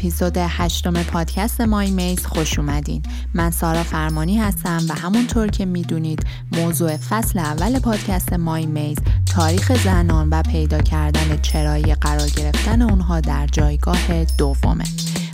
اپیزود هشتم پادکست مای میز خوش اومدین. من سارا فرمانی هستم و همونطور که می‌دونید موضوع فصل اول پادکست مای میز تاریخ زنان و پیدا کردن چرایی قرار گرفتن اونها در جایگاه دومه.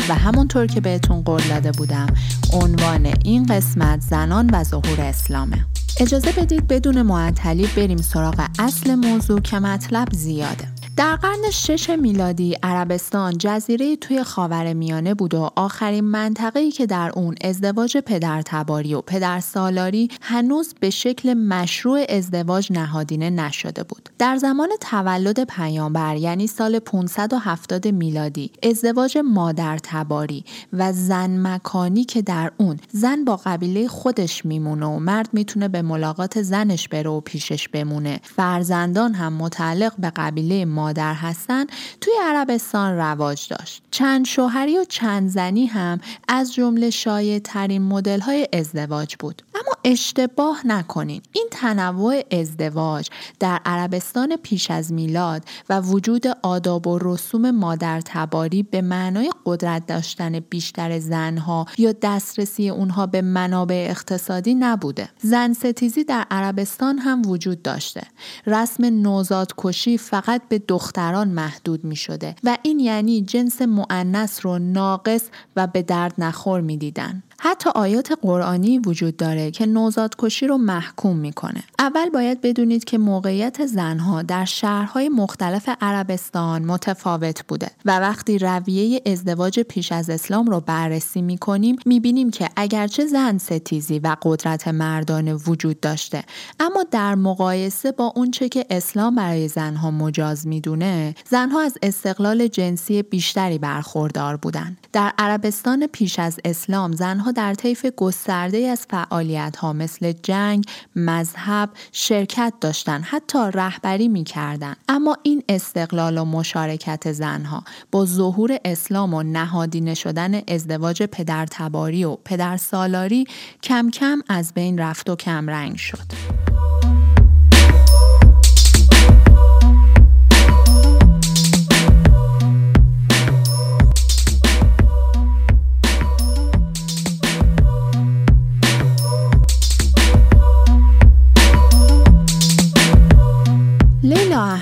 و همونطور که بهتون قول داده بودم عنوان این قسمت زنان و ظهور اسلامه. اجازه بدید بدون معطلی بریم سراغ اصل موضوع که مطلب زیاده. در قرن شش میلادی عربستان جزیره توی خاور میانه بود و آخرین منطقه‌ای که در اون ازدواج پدر تباری و پدر سالاری هنوز به شکل مشروع ازدواج نهادینه نشده بود. در زمان تولد پیامبر یعنی سال 570 میلادی ازدواج مادر تباری و زن مکانی که در اون زن با قبیله خودش میمونه و مرد می‌تونه به ملاقات زنش بره و پیشش بمونه فرزندان هم متعلق به قبیله مادر هستن توی عربستان رواج داشت. چند شوهری و چند زنی هم از جمله شایع ترین مدل های ازدواج بود. اما اشتباه نکنین. این تنوع ازدواج در عربستان پیش از میلاد و وجود آداب و رسوم مادر تباری به معنای قدرت داشتن بیشتر زنها یا دسترسی اونها به منابع اقتصادی نبوده. زن ستیزی در عربستان هم وجود داشته. رسم نوزاد کشی فقط به دختران محدود می شده و این یعنی جنس معنس رو ناقص و به درد نخور می دیدن. حتی آیات قرآنی وجود داره که نوزاد کشی رو محکوم می‌کنه. اول باید بدونید که موقعیت زنها در شهرهای مختلف عربستان متفاوت بوده و وقتی رویه ازدواج پیش از اسلام رو بررسی می‌کنیم می‌بینیم که اگرچه زن ستیزی و قدرت مردانه وجود داشته اما در مقایسه با اونچه که اسلام برای زنها مجاز می‌دونه زنها از استقلال جنسی بیشتری برخوردار بودند. در عربستان پیش از اسلام زنها در طیف گسترده از فعالیت ها مثل جنگ، مذهب شرکت داشتند حتی رهبری می اما این استقلال و مشارکت زنها با ظهور اسلام و نهادینه شدن ازدواج پدر تباری و پدر سالاری کم کم از بین رفت و کم رنگ شد.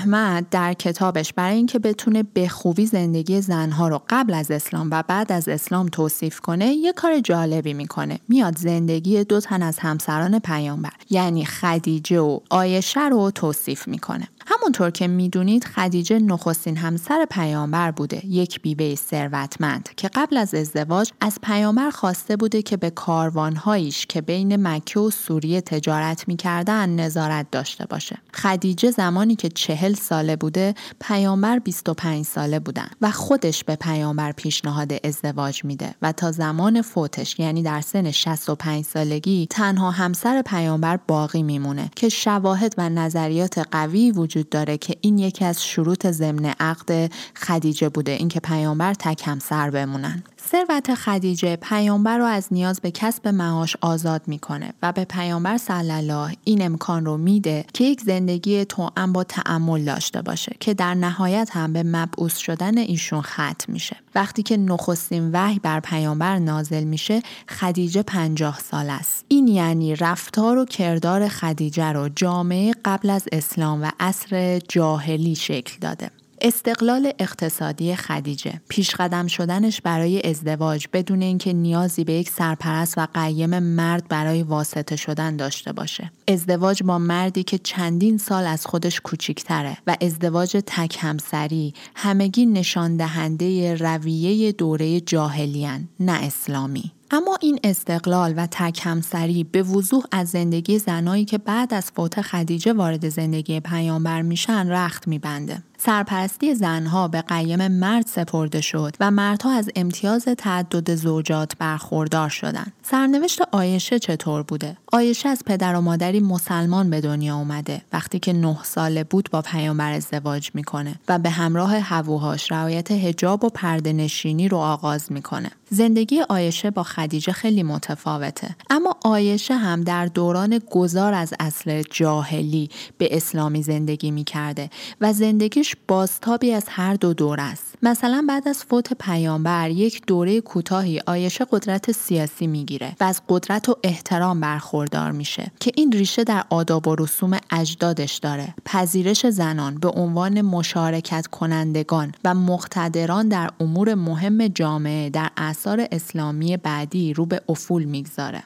احمد در کتابش برای اینکه بتونه به خوبی زندگی زنها رو قبل از اسلام و بعد از اسلام توصیف کنه یه کار جالبی می‌کنه. میاد زندگی دو تن از همسران پیامبر یعنی خدیجه و آیشه رو توصیف می‌کنه. همونطور که می‌دونید خدیجه نخستین همسر پیامبر بوده یک بیوه ثروتمند که قبل از ازدواج از پیامبر خواسته بوده که به کاروانهایش که بین مکه و سوریه تجارت می‌کردن نظارت داشته باشه. خدیجه زمانی که چهل ساله بوده پیامبر 25 ساله بودن و خودش به پیامبر پیشنهاد ازدواج میده و تا زمان فوتش یعنی در سن 65 سالگی تنها همسر پیامبر باقی میمونه که شواهد و نظریات قوی وجود وجود داره که این یکی از شروط ضمن عقد خدیجه بوده اینکه پیامبر تک همسر بمونن. ثروت خدیجه پیامبر رو از نیاز به کسب معاش آزاد می‌کنه و به پیامبر صلی الله این امکان رو میده که یک زندگی توأم با تعمل داشته باشه که در نهایت هم به مبعوث شدن ایشون ختم میشه. وقتی که نخستین وحی بر پیامبر نازل میشه خدیجه پنجاه سال است. این یعنی رفتار و کردار خدیجه رو جامعه قبل از اسلام و عصر جاهلی شکل داده. استقلال اقتصادی خدیجه. پیشقدم شدنش برای ازدواج بدون اینکه نیازی به یک سرپرست و قیم مرد برای واسطه شدن داشته باشه. ازدواج با مردی که چندین سال از خودش کوچیکتره و ازدواج تک همسری همگی نشان دهنده رویه دوره جاهلیان نه اسلامی. اما این استقلال و تک همسری به وضوح از زندگی زنایی که بعد از فوت خدیجه وارد زندگی پیامبر میشن رخت میبنده. سرپرستی زنها به قیم مرد سپرده شد و مردها از امتیاز تعدد زوجات برخوردار شدند. سرنوشت آیشه چطور بوده؟ آیشه از پدر و مادری مسلمان به دنیا اومده وقتی که نه ساله بود با پیامبر ازدواج می‌کنه و به همراه هووهاش رعایت هجاب و پرده نشینی رو آغاز می‌کنه. زندگی آیشه با خدیجه خیلی متفاوته اما آیشه هم در دوران گذار از اصل جاهلی به اسلامی زندگی می کرده و زندگیش بازتابی از هر دو دور است. مثلا بعد از فوت پیامبر یک دوره کوتاهی آیشه قدرت سیاسی می‌گیره و از قدرت و احترام برخوردار میشه که این ریشه در آداب و رسوم اجدادش داره پذیرش زنان به عنوان مشارکت کنندگان و مقتدران در امور مهم جامعه در اثار اسلامی بعدی رو به افول می‌گذاره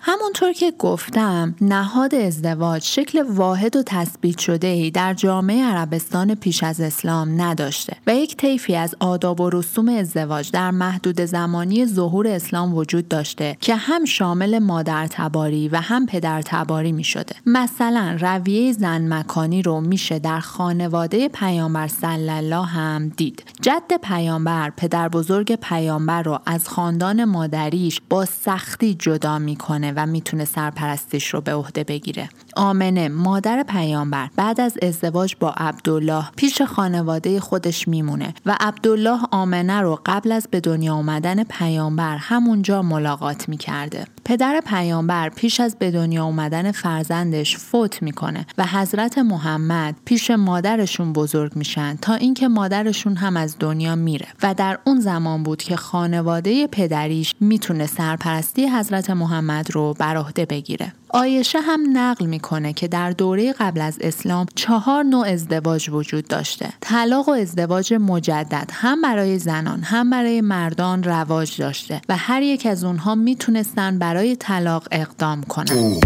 همونطور که گفتم نهاد ازدواج شکل واحد و تثبیت شده ای در جامعه عربستان پیش از اسلام نداشته و یک طیفی از آداب و رسوم ازدواج در محدود زمانی ظهور اسلام وجود داشته که هم شامل مادر تباری و هم پدر تباری می شده. مثلا رویه زن مکانی رو میشه در خانواده پیامبر صلی الله هم دید. جد پیامبر پدر بزرگ پیامبر رو از خاندان مادریش با سختی جدا می‌کنه و می‌تونه سرپرستیش رو به عهده بگیره. آمنه مادر پیامبر بعد از ازدواج با عبدالله پیش خانواده خودش میمونه و عبدالله آمنه رو قبل از به دنیا آمدن پیامبر همونجا ملاقات می‌کرده. پدر پیامبر پیش از به دنیا آمدن فرزندش فوت می‌کنه و حضرت محمد پیش مادرشون بزرگ میشن تا اینکه مادرشون هم از دنیا میره. و در اون زمان بود که خانواده پدریش می‌تونه سرپرستی حضرت محمد رو بر عهده بگیره. آیشه هم نقل می‌کنه که در دوره قبل از اسلام چهار نوع ازدواج وجود داشته. طلاق و ازدواج مجدد هم برای زنان هم برای مردان رواج داشته و هر یک از اونها می‌تونستن برای طلاق اقدام کنن.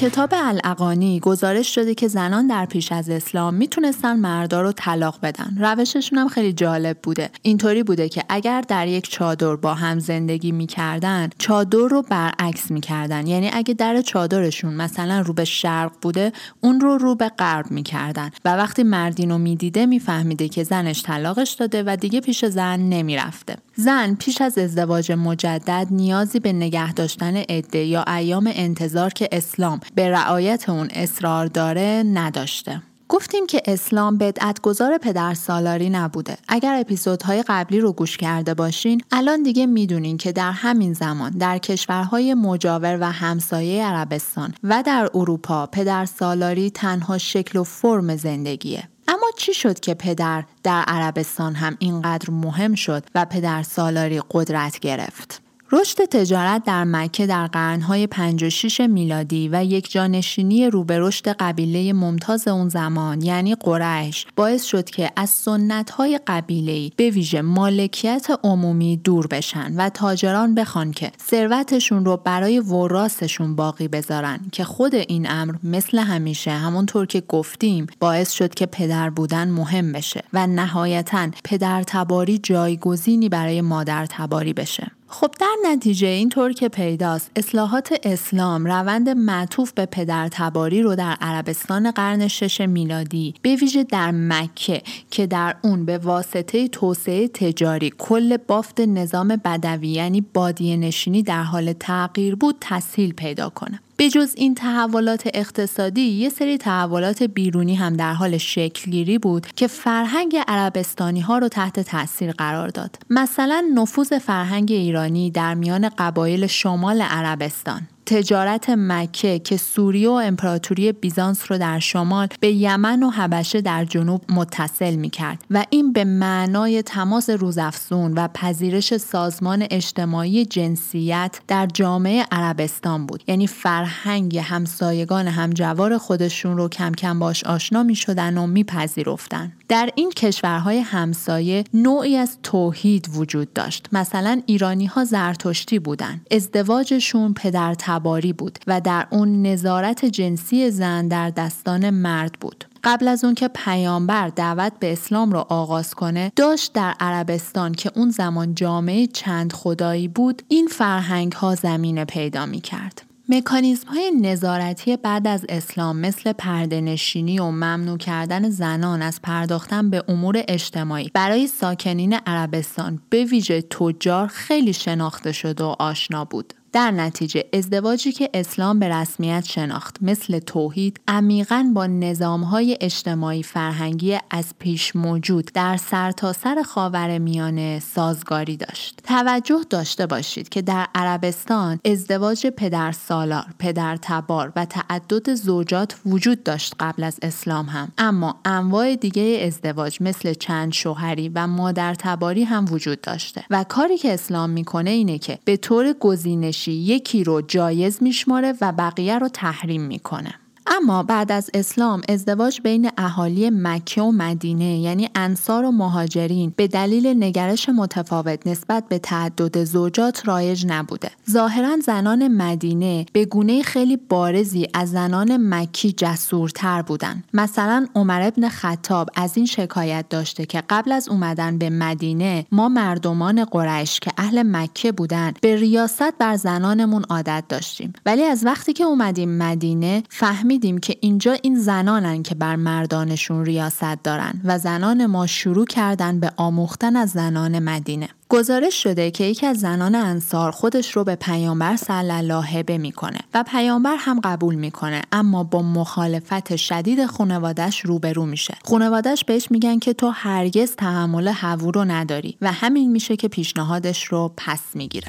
کتاب الاقانی گزارش شده که زنان در پیش از اسلام می‌تونستن مردا رو طلاق بدن. روششون هم خیلی جالب بوده. اینطوری بوده که اگر در یک چادر با هم زندگی می‌کردن، چادر رو برعکس می‌کردن. یعنی اگه در چادرشون مثلا رو به شرق بوده، اون رو رو به غرب می‌کردن. و وقتی مردینو می‌دیده میفهمیده که زنش طلاقش داده و دیگه پیش زن نمی‌رفته. زن پیش از ازدواج مجدد نیازی به نگه داشتن عده یا ایام انتظار که اسلام به رعایت اون اصرار داره نداشته. گفتیم که اسلام بدعتگذار پدر سالاری نبوده. اگر اپیزودهای قبلی رو گوش کرده باشین، الان دیگه می‌دونین که در همین زمان در کشورهای مجاور و همسایه عربستان و در اروپا پدر سالاری تنها شکل و فرم زندگیه. اما چی شد که پدر در عربستان هم اینقدر مهم شد و پدر سالاری قدرت گرفت؟ رشد تجارت در مکه در قرنهای 5 و 6 میلادی و یک جانشینی رو به رشد قبیله ممتاز اون زمان یعنی قریش باعث شد که از سنتهای قبیله به ویژه مالکیت عمومی دور بشن و تاجران بخوان که ثروتشون رو برای وراسشون باقی بذارن که خود این امر مثل همیشه همونطور که گفتیم باعث شد که پدر بودن مهم بشه و نهایتا پدر تباری جایگزینی برای مادر تباری بشه. خب در نتیجه اینطور که پیداست اصلاحات اسلام روند معطوف به پدر تباری رو در عربستان قرن شش میلادی به ویژه در مکه که در اون به واسطه توسعه تجاری کل بافت نظام بدوی یعنی بادیه نشینی در حال تغییر بود تسهیل پیدا کنه. به جز این تحولات اقتصادی یه سری تحولات بیرونی هم در حال شکلگیری بود که فرهنگ عربستانی ها رو تحت تاثیر قرار داد. مثلا نفوذ فرهنگ ایرانی در میان قبایل شمال عربستان. تجارت مکه که سوریه و امپراتوری بیزانس رو در شمال به یمن و حبشه در جنوب متصل می کرد و این به معنای تماس روزافزون و پذیرش سازمان اجتماعی جنسیت در جامعه عربستان بود. یعنی فرهنگ همسایگان همجوار خودشون رو کم کم باش آشنا می شدن و می پذیرفتن. در این کشورهای همسایه نوعی از توحید وجود داشت. مثلا ایرانی ها زرتشتی بودند ازدواجشون پدر تباری بود و در اون نظارت جنسی زن در دستان مرد بود قبل از اون که پیامبر دعوت به اسلام رو آغاز کنه داشت در عربستان که اون زمان جامعه چند خدایی بود این فرهنگ ها زمینه پیدا می کرد. مکانیزم های نظارتی بعد از اسلام مثل پرده نشینی و ممنوع کردن زنان از پرداختن به امور اجتماعی برای ساکنین عربستان به ویژه تجار خیلی شناخته شده و آشنا بود. در نتیجه ازدواجی که اسلام به رسمیت شناخت مثل توحید عمیقا با نظامهای اجتماعی فرهنگی از پیش موجود در سرتاسر سر خاور میانه سازگاری داشت. توجه داشته باشید که در عربستان ازدواج پدر سالار پدر تبار و تعدد زوجات وجود داشت قبل از اسلام هم. اما انواع دیگه ازدواج مثل چند شوهری و مادر تباری هم وجود داشته. و کاری که اسلام می‌کنه اینه که به طور گزینش یکی رو جایز میشماره و بقیه رو تحریم می‌کنه. اما بعد از اسلام ازدواج بین اهالی مکه و مدینه یعنی انصار و مهاجرین به دلیل نگرش متفاوت نسبت به تعدد زوجات رایج نبوده. ظاهرا زنان مدینه به گونه خیلی بارزی از زنان مکی جسورتر بودن. مثلا عمر ابن خطاب از این شکایت داشته که قبل از اومدن به مدینه ما مردمان قریش که اهل مکه بودن به ریاست بر زنانمون عادت داشتیم. ولی از وقتی که اومدیم مدینه فهمید دیدیم که اینجا این زنانن که بر مردانشون ریاست دارن و زنان ما شروع کردن به آموختن از زنان مدینه. گزارش شده که یکی از زنان انصار خودش رو به پیامبر صلی الله هبه می‌کنه و پیامبر هم قبول می‌کنه اما با مخالفت شدید خانوادش روبرو میشه خانوادش بهش میگن که تو هرگز تحمل هوو رو نداری و همین میشه که پیشنهادش رو پس می‌گیره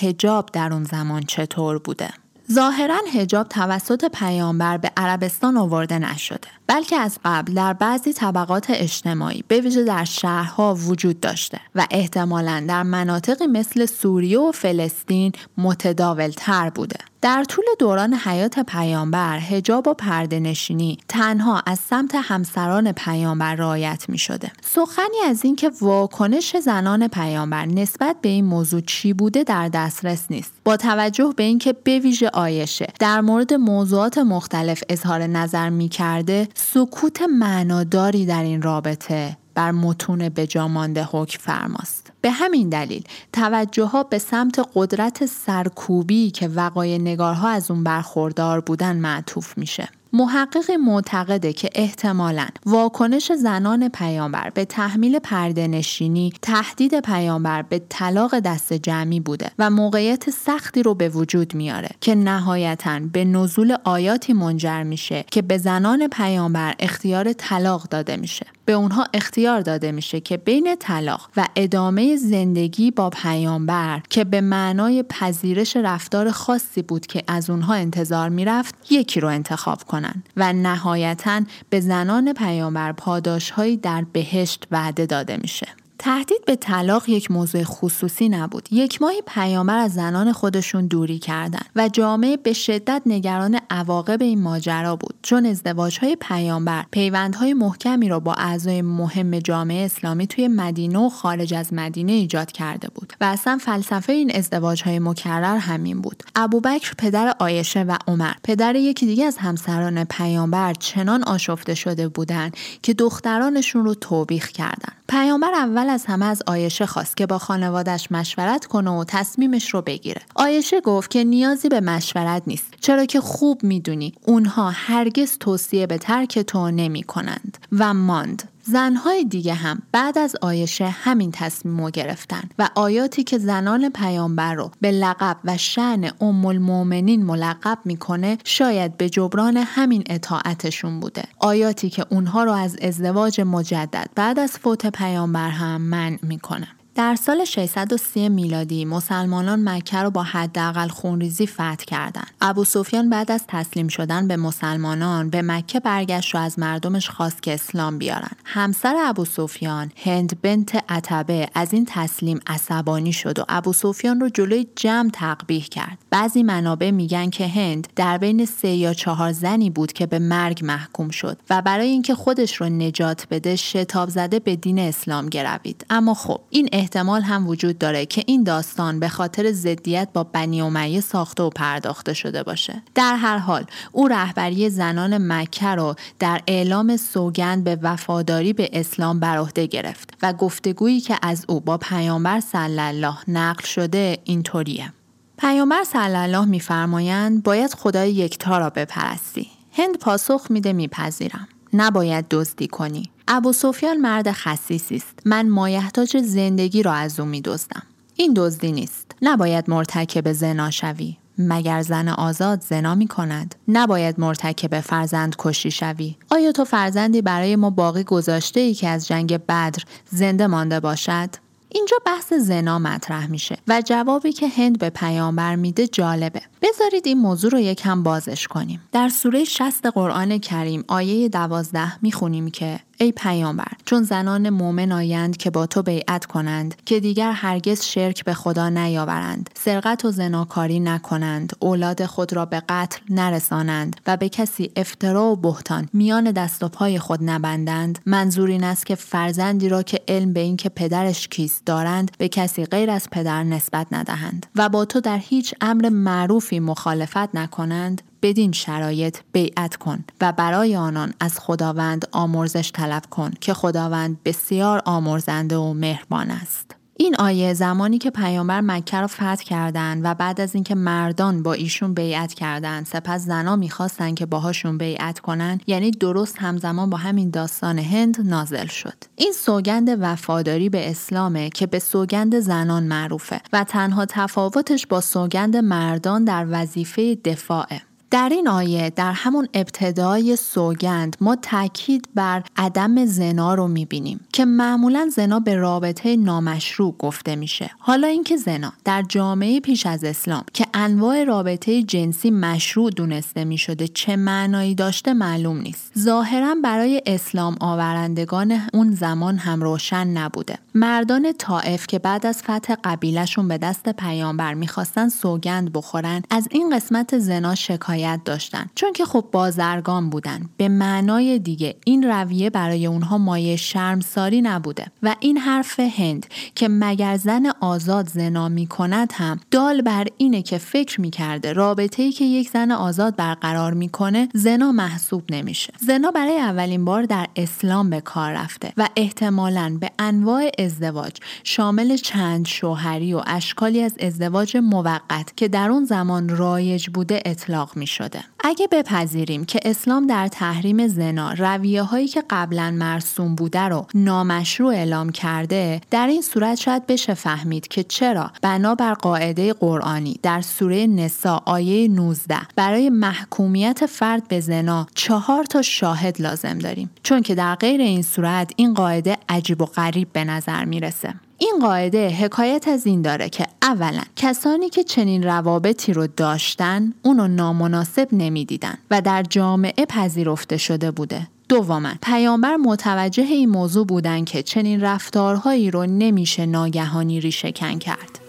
هجاب در اون زمان چطور بوده؟ ظاهرا هجاب توسط پیامبر به عربستان آورده نشده بلکه از قبل در بعضی طبقات اجتماعی به ویژه در شهرها وجود داشته و احتمالا در مناطقی مثل سوریه و فلسطین متداول تر بوده در طول دوران حیات پیامبر هجاب و پرده نشینی تنها از سمت همسران پیامبر رعایت می شده. سخنی از اینکه واکنش زنان پیامبر نسبت به این موضوع چی بوده در دسترس نیست. با توجه به اینکه به ویژه آیشه در مورد موضوعات مختلف اظهار نظر می کرده سکوت معناداری در این رابطه بر متون بجامانده حکم فرماست. به همین دلیل توجه ها به سمت قدرت سرکوبی که وقای نگارها از اون برخوردار بودن معطوف میشه. محقق معتقده که احتمالا واکنش زنان پیامبر به تحمیل پرده نشینی تهدید پیامبر به طلاق دست جمعی بوده و موقعیت سختی رو به وجود میاره که نهایتا به نزول آیاتی منجر میشه که به زنان پیامبر اختیار طلاق داده میشه به اونها اختیار داده میشه که بین طلاق و ادامه زندگی با پیامبر که به معنای پذیرش رفتار خاصی بود که از اونها انتظار می‌رفت یکی رو انتخاب کنن و نهایتا به زنان پیامبر پاداشهایی در بهشت وعده داده میشه. تهدید به طلاق یک موضوع خصوصی نبود. یک ماهی پیامبر از زنان خودشون دوری کردند و جامعه به شدت نگران عواقب این ماجرا بود چون ازدواجهای پیامبر پیوندهای محکمی را با اعضای مهم جامعه اسلامی توی مدینه و خارج از مدینه ایجاد کرده بود و اصلا فلسفه این ازدواجهای مکرر همین بود. ابوبکر پدر آیشه و عمر پدر یکی دیگه از همسران پیامبر چنان آشفته شده بودند که دخترانشون رو توبیخ کردند. پیامبر اول از همه از آیشه خواست که با خانوادش مشورت کنه و تصمیمش رو بگیره. آیشه گفت که نیازی به مشورت نیست چرا که خوب می‌دونی اونها هرگز توصیه به ترک تو نمی کنند و ماند زنهای دیگه هم بعد از آیشه همین تصمیم رو گرفتن و آیاتی که زنان پیامبر رو به لقب و شعن ام المؤمنین ملقب می‌کنه شاید به جبران همین اطاعتشون بوده. آیاتی که اونها رو از ازدواج مجدد بعد از فوت پیامبر هم منع می‌کنه در سال 630 میلادی مسلمانان مکه رو با حداقل خونریزی فتح کردند. ابو سفیان بعد از تسلیم شدن به مسلمانان به مکه برگشت و از مردمش خواست که اسلام بیارن. همسر ابو سفیان هند بنت عتبه از این تسلیم عصبانی شد و ابو سفیان رو جلوی جمع تقبیح کرد. بعضی منابع میگن که هند در بین سه یا چهار زنی بود که به مرگ محکوم شد و برای اینکه خودش رو نجات بده شتاب زده به دین اسلام گروید. اما خب این احتمال هم وجود داره که این داستان به خاطر ضدیت با بنی امیه ساخته و پرداخته شده باشه. در هر حال او رهبری زنان مکه رو در اعلام سوگند به وفاداری به اسلام بر عهده گرفت و گفتگویی که از او با پیامبر صلی الله نقل شده اینطوریه. پیامبر صلی الله میفرمایند باید خدای یکتا را بپرستی. هند پاسخ میده میپذیرم. نباید دزدی کنی. ابو سفیان مرد خصیصی است. من مایحتاج زندگی را از او میدزدم این دزدی نیست. نباید مرتکب زنا شوی. مگر زن آزاد زنا می کند؟ نباید مرتکب فرزند کشی شوی. آیا تو فرزندی برای ما باقی گذاشته ای که از جنگ بدر زنده مانده باشد؟ اینجا بحث زنا مطرح میشه و جوابی که هند به پیامبر میده جالبه. بذارید این موضوع رو یکم بازش کنیم. در سوره 60 قرآن کریم آیه 12 می‌خونیم که ای پیامبر چون زنان مؤمن آیند که با تو بیعت کنند که دیگر هرگز شرک به خدا نیاورند سرقت و زناکاری نکنند اولاد خود را به قتل نرسانند و به کسی افترا و بهتان میان دست و پای خود نبندند منظور این است که فرزندی را که علم به اینکه پدرش کیست دارند به کسی غیر از پدر نسبت ندهند و با تو در هیچ امر معروفی مخالفت نکنند بدین شرایط بیعت کن و برای آنان از خداوند آمرزش طلب کن که خداوند بسیار آمرزنده و مهربان است. این آیه زمانی که پیامبر مکه را فتح کردند و بعد از اینکه مردان با ایشون بیعت کردند سپس زنا می‌خواستند که باهاشون بیعت کنند یعنی درست همزمان با همین داستان هند نازل شد. این سوگند وفاداری به اسلامه که به سوگند زنان معروفه و تنها تفاوتش با سوگند مردان در وظیفه دفاعه. در این آیه در همون ابتدای سوگند ما تاکید بر عدم زنا رو می‌بینیم که معمولا زنا به رابطه نامشروع گفته میشه. حالا اینکه زنا در جامعه پیش از اسلام که انواع رابطه جنسی مشروع دونسته می‌شده چه معنایی داشته معلوم نیست. ظاهرا برای اسلام آورندگان اون زمان هم روشن نبوده. مردان طائف که بعد از فتح قبیلهشون به دست پیامبر می‌خواستن سوگند بخورن از این قسمت زنا شکایت داشتن. چون که خب بازرگان بودن. به معنای دیگه این رویه برای اونها مایه شرمساری نبوده. و این حرف هند که مگر زن آزاد زنا می کند هم دال بر اینه که فکر می کرده رابطه ای که یک زن آزاد برقرار می‌کنه زنا محسوب نمیشه. زنا برای اولین بار در اسلام به کار رفته و احتمالا به انواع ازدواج شامل چند شوهری و اشکالی از ازدواج موقت که در اون زمان رایج بوده اطلاق می شده. اگه بپذیریم که اسلام در تحریم زنا رویه هایی که قبلا مرسوم بوده رو نامشروع اعلام کرده در این صورت شاید بشه فهمید که چرا بنابر قاعده قرآنی در سوره نسا آیه 19 برای محکومیت فرد به زنا چهار تا شاهد لازم داریم چون که در غیر این صورت این قاعده عجیب و غریب به نظر می‌رسه این قاعده حکایت از این داره که اولا کسانی که چنین روابطی رو داشتن اونو نامناسب نمی‌دیدن و در جامعه پذیرفته شده بوده. دوما پیامبر متوجه این موضوع بودن که چنین رفتارهایی رو نمیشه ناگهانی ریشهکن کرد.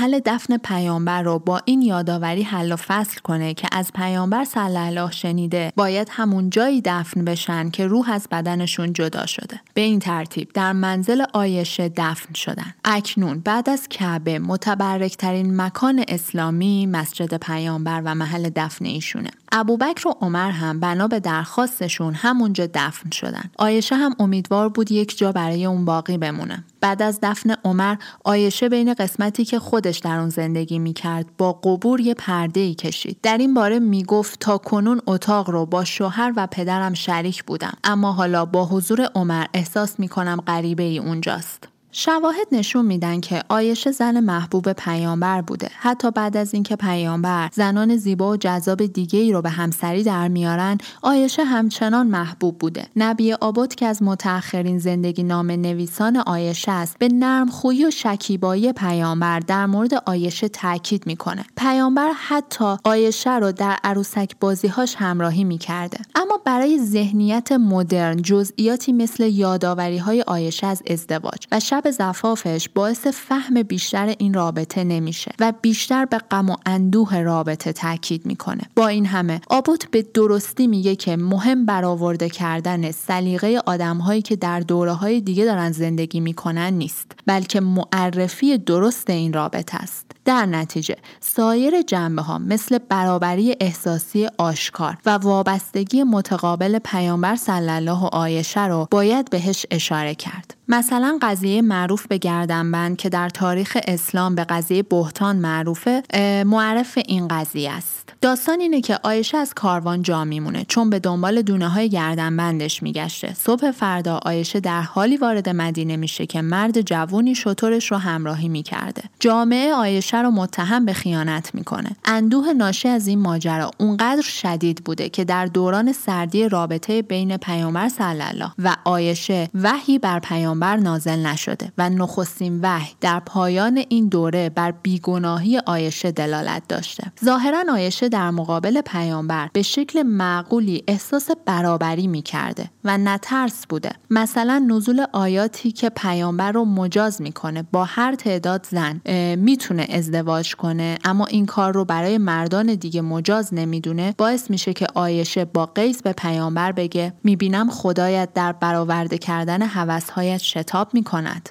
محل دفن پیامبر رو با این یادآوری حل و فصل کنه که از پیامبر صلی الله شنیده باید همون جایی دفن بشن که روح از بدنشون جدا شده. به این ترتیب در منزل آیشه دفن شدن. اکنون بعد از کعبه متبرکترین مکان اسلامی مسجد پیامبر و محل دفن ایشونه. ابوبکر و عمر هم بنا به درخواستشون همونجا دفن شدن. آیشه هم امیدوار بود یک جا برای اون باقی بمونه. بعد از دفن عمر آیشه بین قسمتی که خودش در اون زندگی می‌کرد با قبور یه پرده ای کشید. در این باره می‌گفت تا کنون اتاق رو با شوهر و پدرم شریک بودم. اما حالا با حضور عمر احساس می‌کنم غریبه ای اونجاست. شواهد نشون میدن که آیشه زن محبوب پیامبر بوده. حتی بعد از اینکه پیامبر زنان زیبا و جذاب دیگه ای رو به همسری در میارن آیشه همچنان محبوب بوده. نبی آباد که از متأخرین زندگی نام نویسان آیشه است به نرم خویی و شکیبایی پیامبر در مورد آیشه تاکید می‌کنه. پیامبر حتی آیشه رو در عروسک بازیهاش همراهی می‌کرده. اما برای ذهنیت مدرن جزئیاتی مثل یادآوری های آیشه از ازدواج و زفافش باعث فهم بیشتر این رابطه نمیشه و بیشتر به غم و اندوه رابطه تاکید می‌کنه. با این همه آبوت به درستی میگه که مهم برآورده کردن سلیقه آدمهایی که در دوره های دیگه دارن زندگی می‌کنن نیست بلکه معرفی درست این رابطه است. در نتیجه سایر جنبه ها مثل برابری احساسی آشکار و وابستگی متقابل پیامبر صلی الله و آیشه رو باید بهش اشاره کرد. مثلا قضیه معروف به گردنبند که در تاریخ اسلام به قضیه بهتان معروفه معرف این قضیه است. داستان اینه که آیشه از کاروان جا میمونه چون به دنبال دونه های گردنبندش میگشته. صبح فردا آیشه در حالی وارد مدینه میشه که مرد جوونی شطورش رو همراهی می‌کرده. جامعه آیشه رو متهم به خیانت می‌کنه. اندوه ناشی از این ماجرا اونقدر شدید بوده که در دوران سردی رابطه بین پیامبر صلی الله و آیشه وحی بر پیامبر نازل نشده و نخستین وحی در پایان این دوره بر بیگناهی آیشه دلالت داشته. ظاهرا آیشه در مقابل پیامبر به شکل معقولی احساس برابری می‌کرده و نترس بوده. مثلا نزول آیاتی که پیامبر رو مجاز می‌کنه با هر تعداد زن می‌تونه ازدواج کنه اما این کار رو برای مردان دیگه مجاز نمی‌دونه. باعث میشه که آیشه با قیس به پیامبر بگه می‌بینم خدایت در برآورده کردن حوثهایت شتاب می‌کند.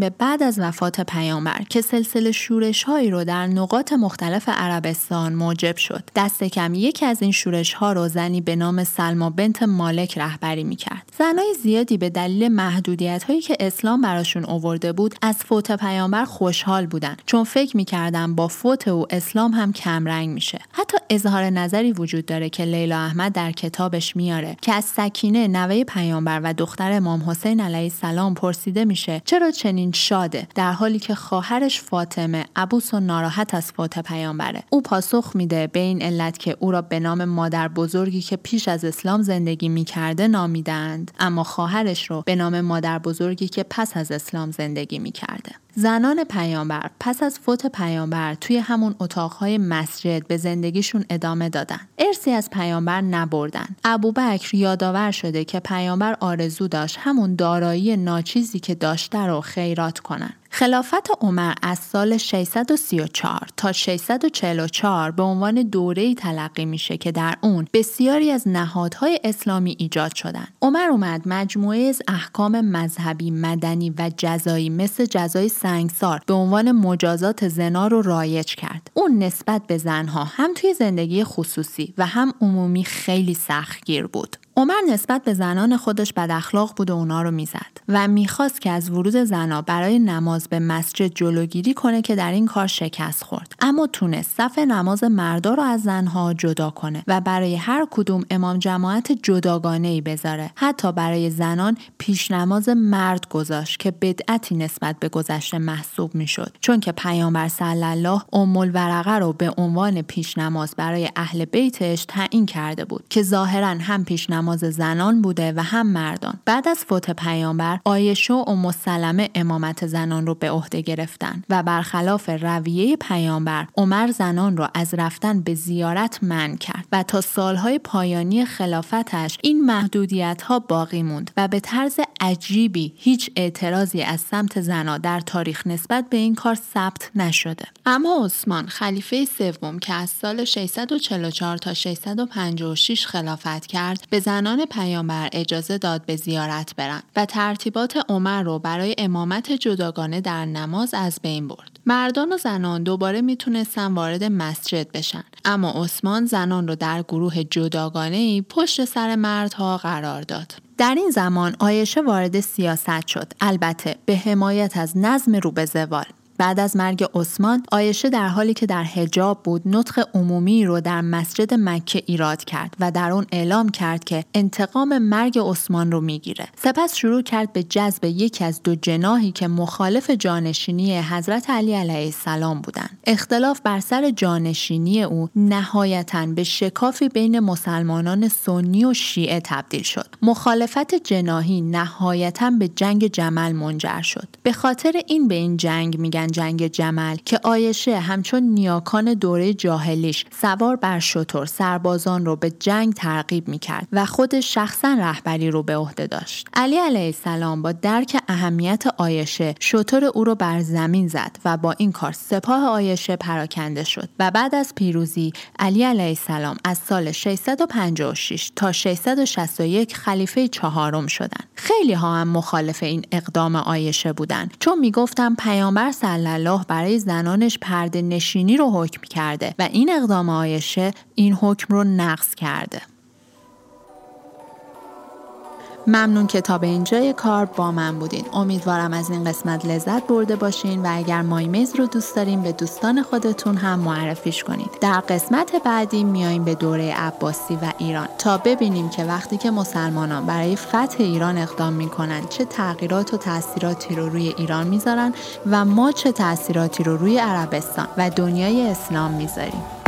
به بعد از وفات پیامبر که سلسله شورش هایی رو در نقاط مختلف عربستان موجب شد. دست کم یکی از این شورش ها رو زنی به نام سلما بنت مالک رهبری می‌کرد. زنای زیادی به دلیل محدودیت هایی که اسلام براشون اوورده بود از فوت پیامبر خوشحال بودن چون فکر می‌کردن با فوت او اسلام هم کمرنگ میشه. حتی اظهار نظری وجود داره که لیلا احمد در کتابش میاره که از سکینه نوه پیامبر و دختر امام حسین علیه السلام پرسیده میشه چرا چنین شاده در حالی که خواهرش فاطمه عبوس و ناراحت از فوت پیامبره. او پاسخ میده به این علت که او را به نام مادر بزرگی که پیش از اسلام زندگی می‌کرده نامیدند اما خواهرش رو به نام مادر بزرگی که پس از اسلام زندگی می‌کرده. زنان پیامبر پس از فوت پیامبر توی همون اتاقهای مسجد به زندگیشون ادامه دادن. ارسی از پیامبر نبردن. ابوبکر یادآور شده که پیامبر آرزو داشت همون دارایی ناچیزی که داشته رو خیرات کنن. خلافت عمر از سال 634 تا 644 به عنوان دوره تلقی میشه که در اون بسیاری از نهادهای اسلامی ایجاد شدن. عمر اومد مجموعه از احکام مذهبی، مدنی و جزایی مثل جزای سنگسار به عنوان مجازات زنا رو رایج کرد. اون نسبت به زنها هم توی زندگی خصوصی و هم عمومی خیلی سختگیر بود. عمر نسبت به زنان خودش بد اخلاق بود و اونا رو می‌زد و می‌خواست که از ورود زنها برای نماز به مسجد جلوگیری کنه که در این کار شکست خورد. اما تونست صف نماز مردا رو از زنها جدا کنه و برای هر کدوم امام جماعت جداگانه ای بذاره. حتی برای زنان پیش نماز مرد گذاشت که بدعتی نسبت به گذشته محسوب می‌شد. چون که پیامبر صلی الله ام الورقه رو به عنوان پیش نماز برای اهل بیتش تعیین کرده بود که ظاهرا هم پیش نماز زنان بوده و هم مردان. بعد از فوت پیامبر آیشه و ام سلمه امامت زنان رو به عهده گرفتن و برخلاف رویه پیامبر عمر زنان رو از رفتن به زیارت منع کرد و تا سالهای پایانی خلافتش این محدودیت ها باقی موند و به طرز عجیبی هیچ اعتراضی از سمت زنا در تاریخ نسبت به این کار ثبت نشده. اما عثمان خلیفه سوم که از سال 644 تا 656 خلافت کرد به زنان پیامبر اجازه داد به زیارت برند و ترتیبات عمر رو برای امامت جداگانه در نماز از بین برد. مردان و زنان دوباره می‌تونستن وارد مسجد بشن اما عثمان زنان رو در گروه جداگانه ای پشت سر مردها قرار داد. در این زمان آیشه وارد سیاست شد. البته به حمایت از نظم رو به زوال. بعد از مرگ عثمان آیشه در حالی که در حجاب بود نطق عمومی رو در مسجد مکه ایراد کرد و در اون اعلام کرد که انتقام مرگ عثمان رو می‌گیره. سپس شروع کرد به جذب یکی از دو جناهی که مخالف جانشینی حضرت علی علیه السلام بودند. اختلاف بر سر جانشینی او نهایتا به شکافی بین مسلمانان سنی و شیعه تبدیل شد. مخالفت جناهی نهایتا به جنگ جمل منجر شد. به خاطر این به این جنگ میگن جنگ جمل که آیشه همچون نیاکان دوره جاهلیش سوار بر شطور سربازان رو به جنگ ترغیب می‌کرد و خود شخصا رهبری رو به عهده داشت. علی علیه السلام با درک اهمیت آیشه شطور او رو بر زمین زد و با این کار سپاه آیشه پراکنده شد و بعد از پیروزی علی علیه السلام از سال 656 تا 661 خلیفه چهارم شدند خیلی ها هم مخالف این اقدام آیشه بودند چون می‌گفتن پیامبر الله برای زنانش پرده نشینی رو حکم کرده و این اقدام آیشه این حکم رو نقض کرده. ممنون که تا به اینجای کار با من بودین. امیدوارم از این قسمت لذت برده باشین و اگر مایمیز رو دوست دارین به دوستان خودتون هم معرفیش کنید. در قسمت بعدی میاییم به دوره عباسی و ایران. تا ببینیم که وقتی که مسلمانان برای فتح ایران اقدام می‌کنن چه تغییرات و تاثیراتی رو روی ایران می‌ذارن و ما چه تاثیراتی رو روی عربستان و دنیای اسلام می‌ذاریم.